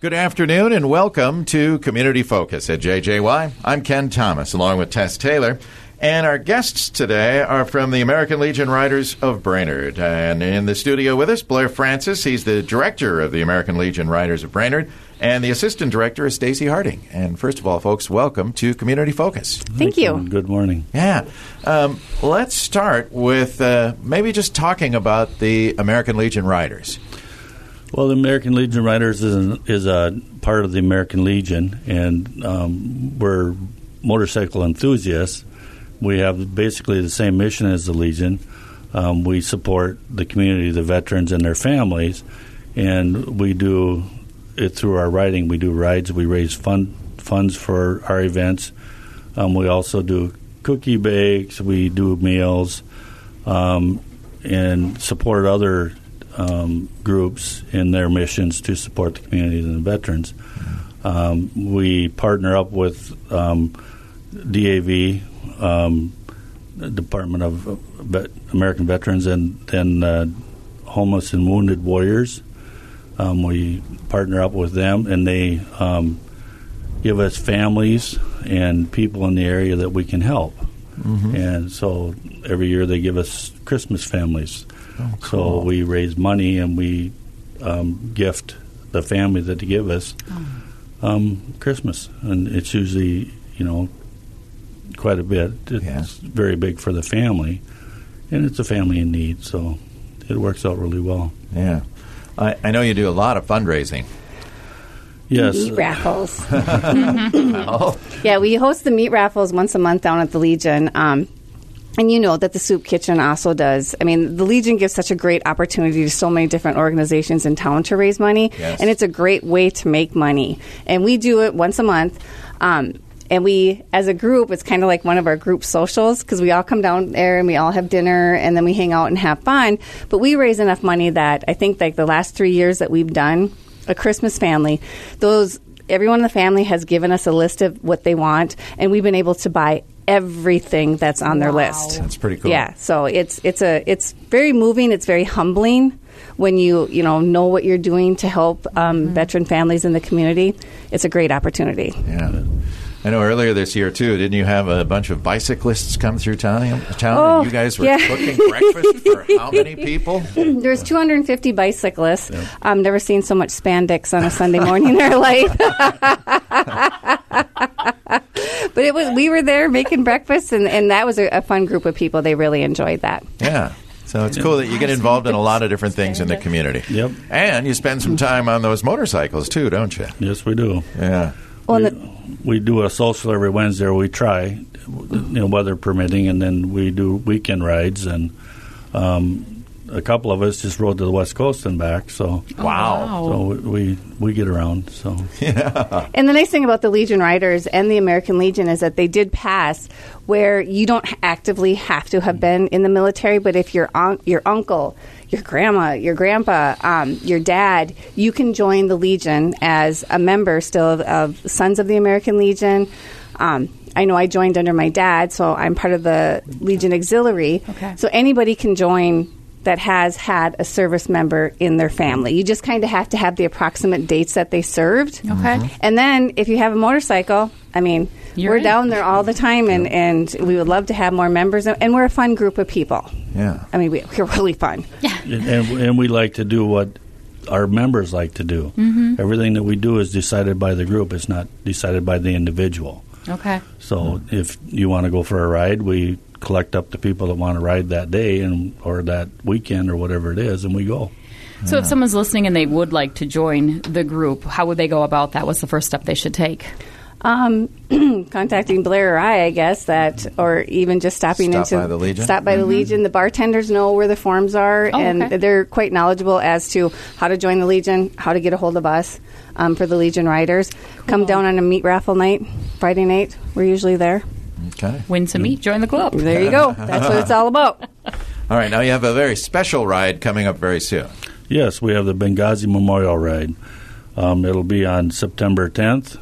Good afternoon and welcome to Community Focus at JJY. I'm Ken Thomas along with Tess Taylor. And our guests today are from the American Legion Riders of Brainerd. And in the studio with us, Blair Francis. He's the director of the American Legion Riders of Brainerd. And the assistant director is Stacy Harding. And first of all, folks, welcome to Community Focus. Thank you. Good morning. Yeah. Um, let's start with uh, maybe just talking about the American Legion Riders. Well, the American Legion Riders is, an, is a part of the American Legion, and um, we're motorcycle enthusiasts. We have basically the same mission as the Legion. Um, we support the community, the veterans, and their families, and we do it through our riding. We do rides. We raise fund, funds for our events. Um, we also do cookie bakes. We do meals, um, and support other um, groups in their missions to support the communities and the veterans. Um, we partner up with um, DAV, um, Department of Vet- American Veterans, and then uh, Homeless and Wounded Warriors. Um, we partner up with them, and they um, give us families and people in the area that we can help. And so every year they give us Christmas families. So we raise money and we um, gift the family that they give us um, Christmas, and it's usually you know quite a bit. It's Yeah. very big for the family, and it's a family in need, so it works out really well. Yeah. I, I know you do a lot of fundraising. Yes, Meat raffles. Oh, yeah, we host the meat raffles once a month down at the Legion. Um, and you know that the soup kitchen also does. I mean, the Legion gives such a great opportunity to so many different organizations in town to raise money, Yes. and it's a great way to make money. And we do it once a month. Um, and we, as a group, it's kind of like one of our group socials because we all come down there and we all have dinner and then we hang out and have fun. But we raise enough money that I think like the last three years that we've done a Christmas family, those everyone in the family has given us a list of what they want, and we've been able to buy everything that's on their list. That's pretty cool. Yeah, so it's it's a it's very moving. It's very humbling when you you know know what you're doing to help um, veteran families in the community. It's a great opportunity. yeah. I know earlier this year, too, didn't you have a bunch of bicyclists come through town? town Oh, and you guys were yeah. cooking breakfast for how many people? There's 250 bicyclists. I've never seen so much spandex on a Sunday morning in our life. but it was we were there making breakfast, and, and that was a, a fun group of people. They really enjoyed that. Yeah. So it's cool that you get involved in a lot of different things in the community. Yep. And you spend some time on those motorcycles, too, don't you? yes, we do. Yeah. Well, we, the, we do a social every Wednesday. Or we try, you know, weather permitting, and then we do weekend rides. And um, a couple of us just rode to the West Coast and back. So, Wow. so we we get around. So yeah. And the nice thing about the Legion Riders and the American Legion is that they did pass where you don't actively have to have been in the military, but if your un- your uncle, your grandma, your grandpa, um, your dad, you can join the Legion as a member still of, of Sons of the American Legion. Um, I know I joined under my dad, so I'm part of the Legion Auxiliary. Okay. So anybody can join that has had a service member in their family. You just kind of have to have the approximate dates that they served. Okay. And then if you have a motorcycle, I mean, You're we're in. down there all the time, and, and we would love to have more members. And and we're a fun group of people. Yeah. I mean, we, we're really fun. and, and and we like to do what our members like to do. Mm-hmm. Everything that we do is decided by the group. It's not decided by the individual. Okay. So if you want to go for a ride, we collect up the people that want to ride that day and or that weekend or whatever it is, and we go. So if someone's listening and they would like to join the group, how would they go about that? What's the first step they should take? Um, contacting Blair or I, I guess that, or even just stopping Stop into by the Legion? Stop by the Legion. The bartenders know where the forms are, Oh, and okay. they're quite knowledgeable as to how to join the Legion, how to get a hold of us um, for the Legion riders. Come down on a meat raffle night, Friday night. We're usually there. Okay. Win some meat, join the club. There you go. That's what it's all about. All right. Now you have a very special ride coming up very soon. Yes, we have the Benghazi Memorial Ride. Um, it'll be on September 10th,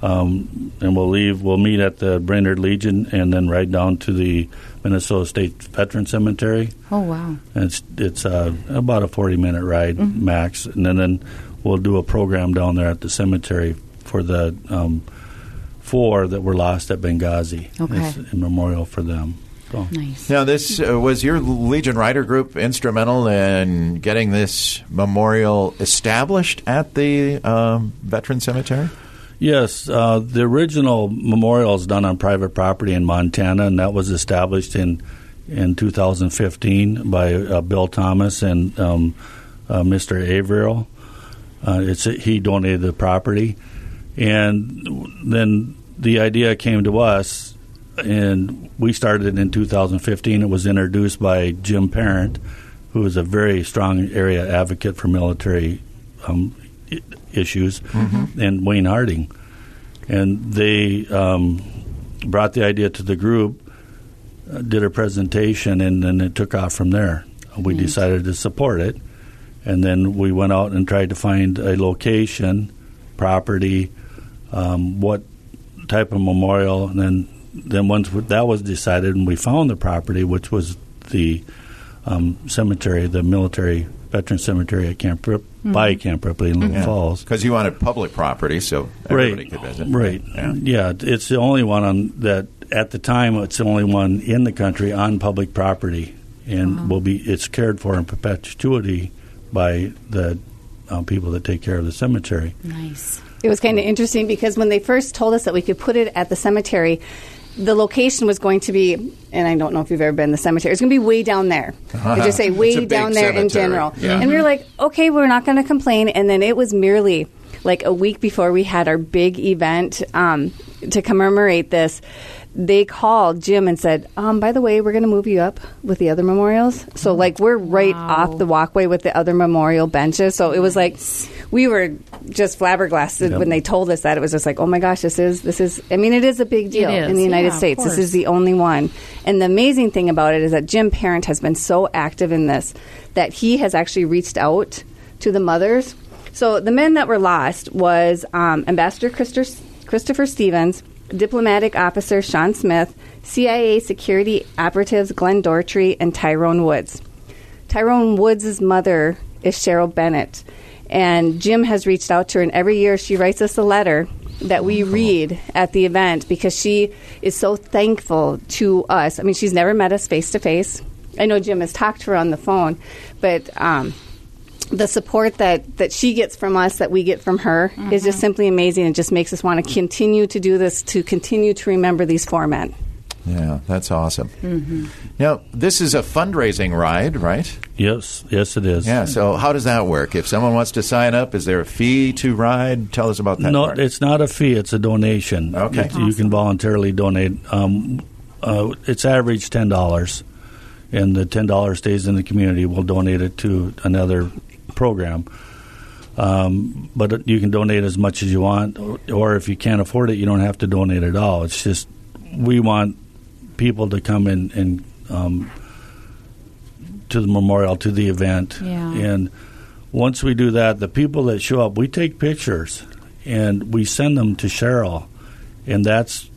um, and we'll leave. We'll meet at the Brainerd Legion and then ride down to the Minnesota State Veteran Cemetery. Oh wow. And it's it's uh, about a 40 minute ride max, and then, then we'll do a program down there at the cemetery for the um, four that were lost at Benghazi. Okay. It's a memorial for them. So. Nice. Now, this uh, was your Legion Rider Group instrumental in getting this memorial established at the um, Veteran Cemetery. Yes, uh, the original memorial is done on private property in Montana, and that was established in in 2015 by uh, Bill Thomas and um, uh, Mr. Averill. Uh, it's he donated the property, and then the idea came to us, and we started it in 2015. It was introduced by Jim Parent, who is a very strong area advocate for military um, issues, and Wayne Harding, and they um, brought the idea to the group, uh, did a presentation, and then it took off from there. We decided to support it, and then we went out and tried to find a location, property, um, what type of memorial, and then then once that was decided, and we found the property, which was the um, cemetery, the military veteran cemetery at Camp Rip, by Camp Ripley in Little Falls. Because you wanted public property, so everybody could visit. Right. Yeah. Yeah. It's the only one on that at the time. It's the only one in the country on public property, and will be it's cared for in perpetuity by the uh, people that take care of the cemetery. Nice. It was kind of interesting because when they first told us that we could put it at the cemetery, the location was going to be, and I don't know if you've ever been in the cemetery, it's going to be way down there. I just say way down there in general. Yeah. And we were like, okay, we're not going to complain. And then it was merely like a week before we had our big event um, to commemorate this. They called Jim and said, um, by the way, we're going to move you up with the other memorials. So, like, we're right Wow. off the walkway with the other memorial benches. So it was like we were just flabbergasted Yep. when they told us that. It was just like, oh my gosh, this is this is. I mean, it is a big deal in the United yeah, States. This is the only one. And the amazing thing about it is that Jim Parent has been so active in this that he has actually reached out to the mothers. So the men that were lost was um, Ambassador Christopher, Christopher Stevens, diplomatic officer Sean Smith, CIA security operatives Glen Doherty, and Tyrone Woods. Tyrone Woods' mother is Cheryl Bennett, and Jim has reached out to her, and every year she writes us a letter that we read at the event because she is so thankful to us. I mean, she's never met us face to face. I know Jim has talked to her on the phone, but um, the support that, that she gets from us, that we get from her, is just simply amazing and just makes us want to continue to do this, to continue to remember these four men. Yeah, that's awesome. Now, this is a fundraising ride, right? Yes, yes, it is. Yeah, so how does that work? If someone wants to sign up, is there a fee to ride? Tell us about that. No, part. it's not a fee; it's a donation. Okay. It- you can voluntarily donate. Um, uh, it's average ten dollars, and the ten dollars stays in the community. We'll donate it to another program. Um, but you can donate as much as you want, or, or if you can't afford it, you don't have to donate at all. It's just we want people to come in and um, to the memorial, to the event, Yeah. and once we do that, the people that show up, we take pictures and we send them to Cheryl, and that's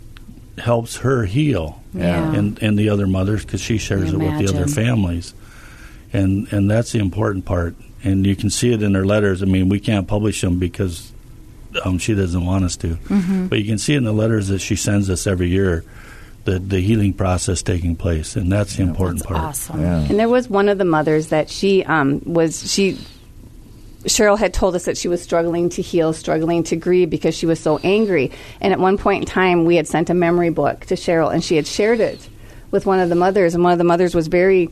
helps her heal Yeah. and and the other mothers because she shares it with the other families, and and that's the important part. And you can see it in her letters. I mean, we can't publish them because um, she doesn't want us to, Mm-hmm. but you can see in the letters that she sends us every year the the healing process taking place, and that's the important part. Awesome. yeah. And there was one of the mothers that she um, was she. Cheryl had told us that she was struggling to heal, struggling to grieve because she was so angry. And at one point in time, we had sent a memory book to Cheryl, and she had shared it with one of the mothers. And one of the mothers was very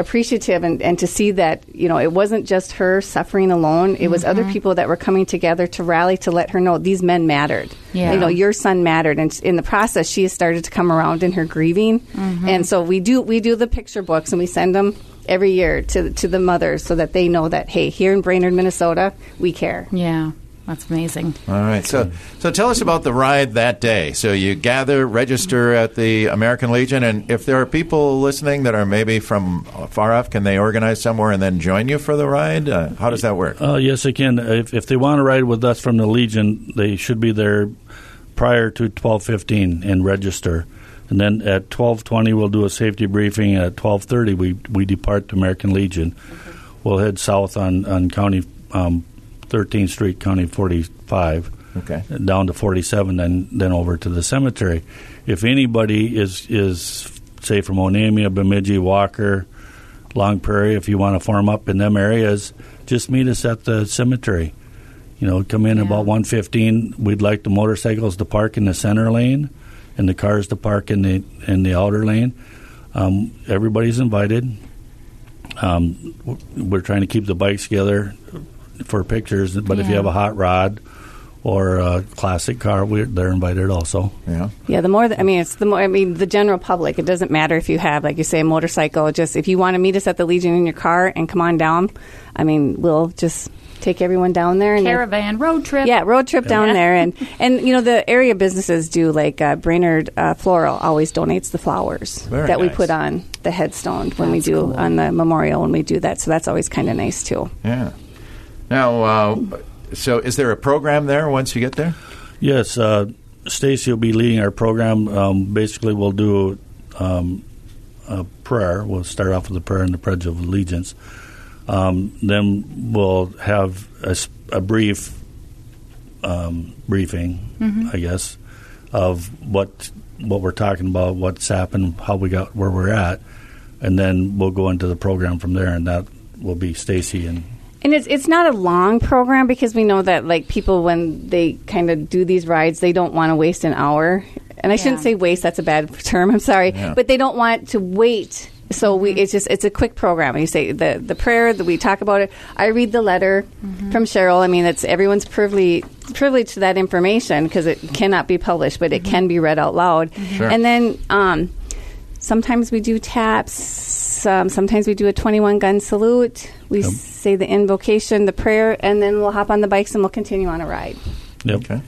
appreciative, and, and to see that you know it wasn't just her suffering alone; it was other mm-hmm. people that were coming together to rally to let her know these men mattered. Yeah. You know, your son mattered, and in the process, she has started to come around in her grieving. Mm-hmm. And so we do we do the picture books, and we send them every year to to the mothers so that they know that hey, here in Brainerd, Minnesota, we care. Yeah. That's amazing. All right. So, so tell us about the ride that day. So you gather, register at the American Legion, and if there are people listening that are maybe from far off, can they organize somewhere and then join you for the ride? Uh, how does that work? Uh, yes, they can. If, if they want to ride with us from the Legion, they should be there prior to twelve fifteen and register. And then at twelve twenty, we'll do a safety briefing. At twelve thirty, we we depart to American Legion. We'll head south on on County um, 13th Street, County 45 Okay. down to 47, then then over to the cemetery. If anybody is is say from Onamia, Bemidji, Walker, Long Prairie, if you want to form up in them areas, just meet us at the cemetery. You know, come in Yeah. about 115. We'd like the motorcycles to park in the center lane, and the cars to park in the in the outer lane. Um, everybody's invited. Um, we're trying to keep the bikes together for pictures, but if you have a hot rod or a classic car, we're, they're invited also. Yeah. Yeah, the more, th- I mean, it's the more, I mean, the general public, it doesn't matter if you have, like you say, a motorcycle, just if you want to meet us at the Legion in your car and come on down, I mean, we'll just take everyone down there. and Caravan road trip. Yeah, road trip down Yeah. there, and and you know the area businesses do like uh, Brainerd uh, Floral always donates the flowers Very that we put on the headstone when we do cool. on the memorial when we do that. So that's always kind of nice too. Yeah. Now, uh, so is there a program there once you get there? Yes, uh, Stacy will be leading our program. Um, basically, we'll do um, a prayer. We'll start off with a prayer and the Pledge of Allegiance. Um, then we'll have a brief um, briefing, I guess, of what what we're talking about, what's happened, how we got where we're at, and then we'll go into the program from there, and that will be Stacy and And it's it's not a long program because we know that like people when they kind of do these rides, they don't want to waste an hour. And I shouldn't say waste; that's a bad term. I'm sorry, Yeah. but they don't want to wait. So we mm-hmm. it's just it's a quick program. You say the the prayer that we talk about it. I read the letter mm-hmm. from Cheryl. I mean, it's everyone's privilege privilege to that information because it cannot be published, but it mm-hmm. can be read out loud. Sure. And then um, sometimes we do taps. Um, sometimes we do a 21 gun salute. We say the invocation, the prayer, and then we'll hop on the bikes and we'll continue on a ride. yep. Okay.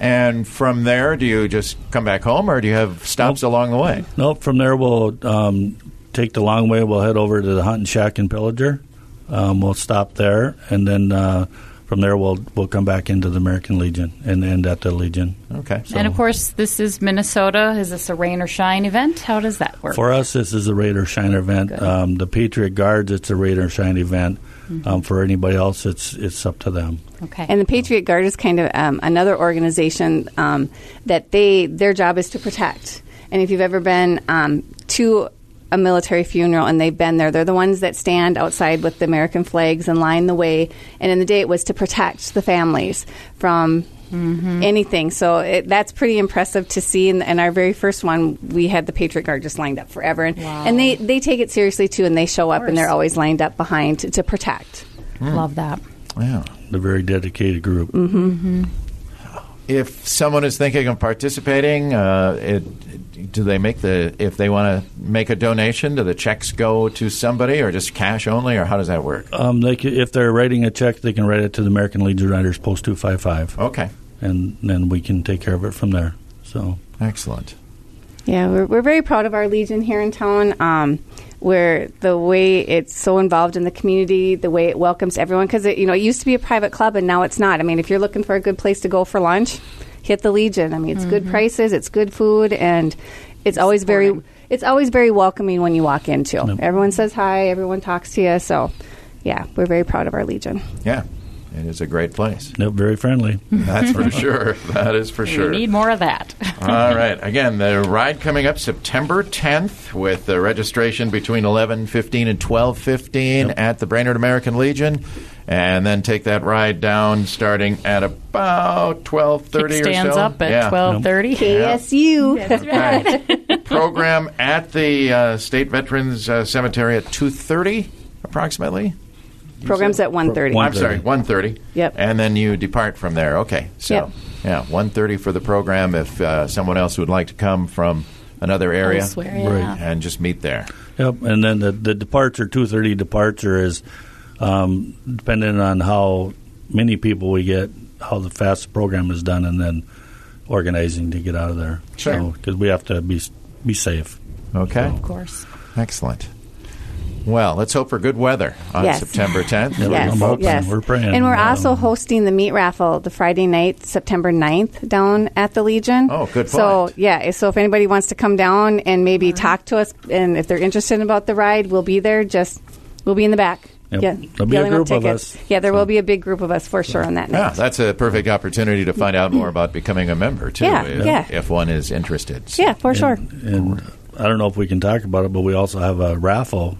And from there, do you just come back home, or do you have stops along the way? Nope. From there, we'll um, take the long way. We'll head over to the Hunting Shack in Pillager. Um, we'll stop there, and then uh, from there, we'll we'll come back into the American Legion and end at the Legion. Okay. And of course, this is Minnesota. Is this a rain or shine event? How does that work? For us, this is a rain or Shine event. Um, the Patriot Guards, it's a rain or Shine event. Mm-hmm. Um, for anybody else, it's it's up to them. okay. And the Patriot Guard is kind of um, another organization um, that they their job is to protect. And if you've ever been um, to a military funeral and they've been there, they're the ones that stand outside with the American flags and line the way. And in the day, it was to protect the families from. Anything, so it, that's pretty impressive to see. And, and our very first one, we had the Patriot Guard just lined up forever, and, Wow. and they they take it seriously too, and they show up and they're always lined up behind to, to protect. Love that. Yeah. The very dedicated group. Mm-hmm. If someone is thinking of participating, uh, it, do they make the if they want to make a donation? Do the checks go to somebody, or just cash only, or how does that work? Um, they c if they're writing a check, they can write it to the American Legion Riders Post two five five, Okay. and then we can take care of it from there. So. Excellent. Yeah, we're, we're very proud of our Legion here in town. Um, where the way it's so involved in the community, the way it welcomes everyone, because it, you know it used to be a private club and now it's not. I mean, if you're looking for a good place to go for lunch, hit the Legion. I mean, it's good mm-hmm. prices, it's good food, and it's always very it's always very welcoming when you walk into. Yep. Everyone says hi, everyone talks to you. So, yeah, we're very proud of our Legion. Yeah, it is a great place. Yep, very friendly. That's for sure. That is for We sure. need more of that. All right. Again, the ride coming up September 10th with the registration between 11:15 and 12:15 at the Brainerd American Legion, and then take that ride down starting at about 12:30 or so. stands up at Yeah. twelve thirty. KSU. That's right. Program at the uh, State Veterans uh, Cemetery at 2:30 approximately. Programs at 1.30. One- I'm sorry, 1:30. Yep. And then you depart from there. Okay. So, Yep. yeah, 1:30 for the program if uh, someone else would like to come from another area Elsewhere, Right. and just meet there. Yep, and then the, the departure, two thirty departure is um, depending on how many people we get, how the fast the program is done, and then organizing to get out of there. Sure. because we have to be be safe. Okay. Of course. Excellent. Well, let's hope for good weather on Yes. September 10th. Yes, I'm yes. We're praying. And we're Um, also hosting the meat raffle the Friday night, September 9th, down at the Legion. Oh, good So, yeah, so if anybody wants to come down and maybe talk to us, and if they're interested about the ride, we'll be there. Just, we'll be in the back. Yep. Yeah, There'll be a yelling group of tickets. us. Yeah, there will be a big group of us for sure on that night. Yeah, that's a perfect opportunity to find out more about becoming a member too. Yeah, if, yeah. if one is interested. So- yeah, for sure. And I don't know if we can talk about it, but we also have a raffle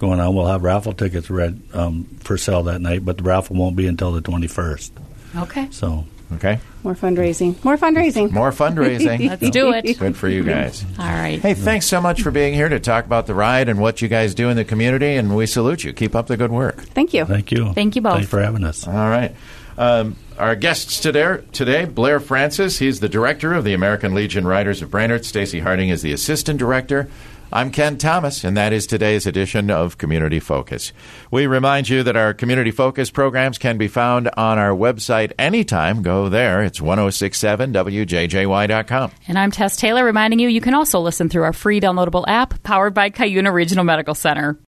going on. We'll have raffle tickets read um, for sale that night, but the raffle won't be until the 21st. Okay. So Okay, More fundraising. More fundraising. more fundraising. Let's do it. Good for you guys. All right. Hey, thanks so much for being here to talk about the ride and what you guys do in the community, and we salute you. Keep up the good work. Thank you. thank you. Thank you both. Thanks for having us. All right. Um, our guests today, today, Blair Francis. He's the director of the American Legion Riders of Brainerd. Stacy Harding is the assistant director. I'm Ken Thomas, and that is today's edition of Community Focus. We remind you that our Community Focus programs can be found on our website anytime. Go there. It's 1067wjjy.com. And I'm Tess Taylor reminding you you can also listen through our free downloadable app powered by Cuyuna Regional Medical Center.